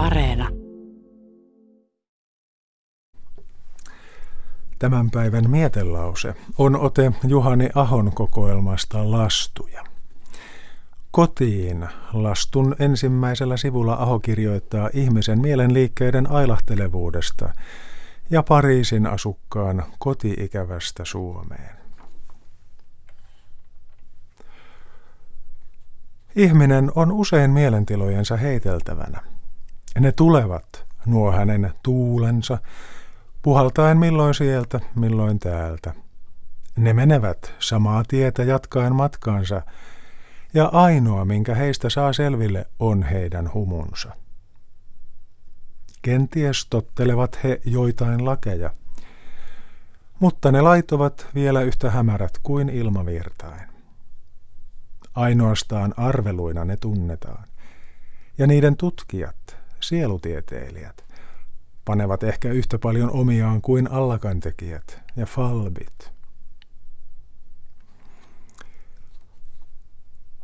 Areena. Tämän päivän mietelause on ote Juhani Ahon kokoelmasta Lastuja. Kotiin lastun ensimmäisellä sivulla Aho kirjoittaa ihmisen mielenliikkeiden ailahtelevuudesta ja Pariisin asukkaan kotiikävästä Suomeen. Ihminen on usein mielentilojensa heiteltävänä. Ne tulevat, nuo hänen tuulensa, puhaltaen milloin sieltä, milloin täältä. Ne menevät samaa tietä jatkaen matkaansa, ja ainoa, minkä heistä saa selville, on heidän humunsa. Kenties tottelevat he joitain lakeja, mutta ne lait ovat vielä yhtä hämärät kuin ilmavirtain. Ainoastaan arveluina ne tunnetaan. Ja niiden tutkijat, sielutieteilijät, panevat ehkä yhtä paljon omiaan kuin allakantekijät ja falbit.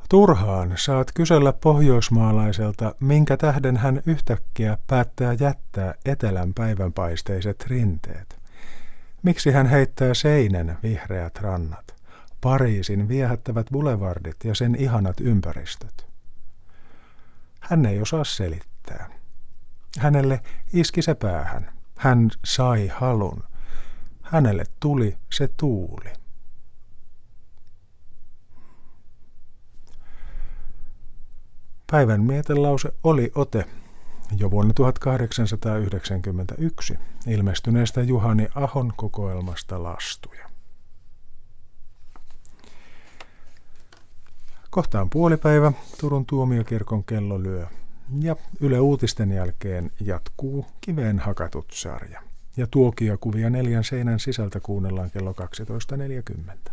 Turhaan saat kysellä pohjoismaalaiselta, minkä tähden hän yhtäkkiä päättää jättää etelän päivänpaisteiset rinteet. Miksi hän heittää seinän vihreät rannat, Pariisin viehättävät boulevardit ja sen ihanat ympäristöt? Hän ei osaa selittää. Hänelle iski se päähän. Hän sai halun. Hänelle tuli se tuuli. Päivän mietelause oli ote jo vuonna 1891 ilmestyneestä Juhani Ahon kokoelmasta Lastuja. Kohtaan puolipäivä Turun tuomiokirkon kello lyö ja Yle Uutisten jälkeen jatkuu kiveen hakatut sarja. Ja tuokiokuvia neljän seinän sisältä kuunnellaan kello 12.40.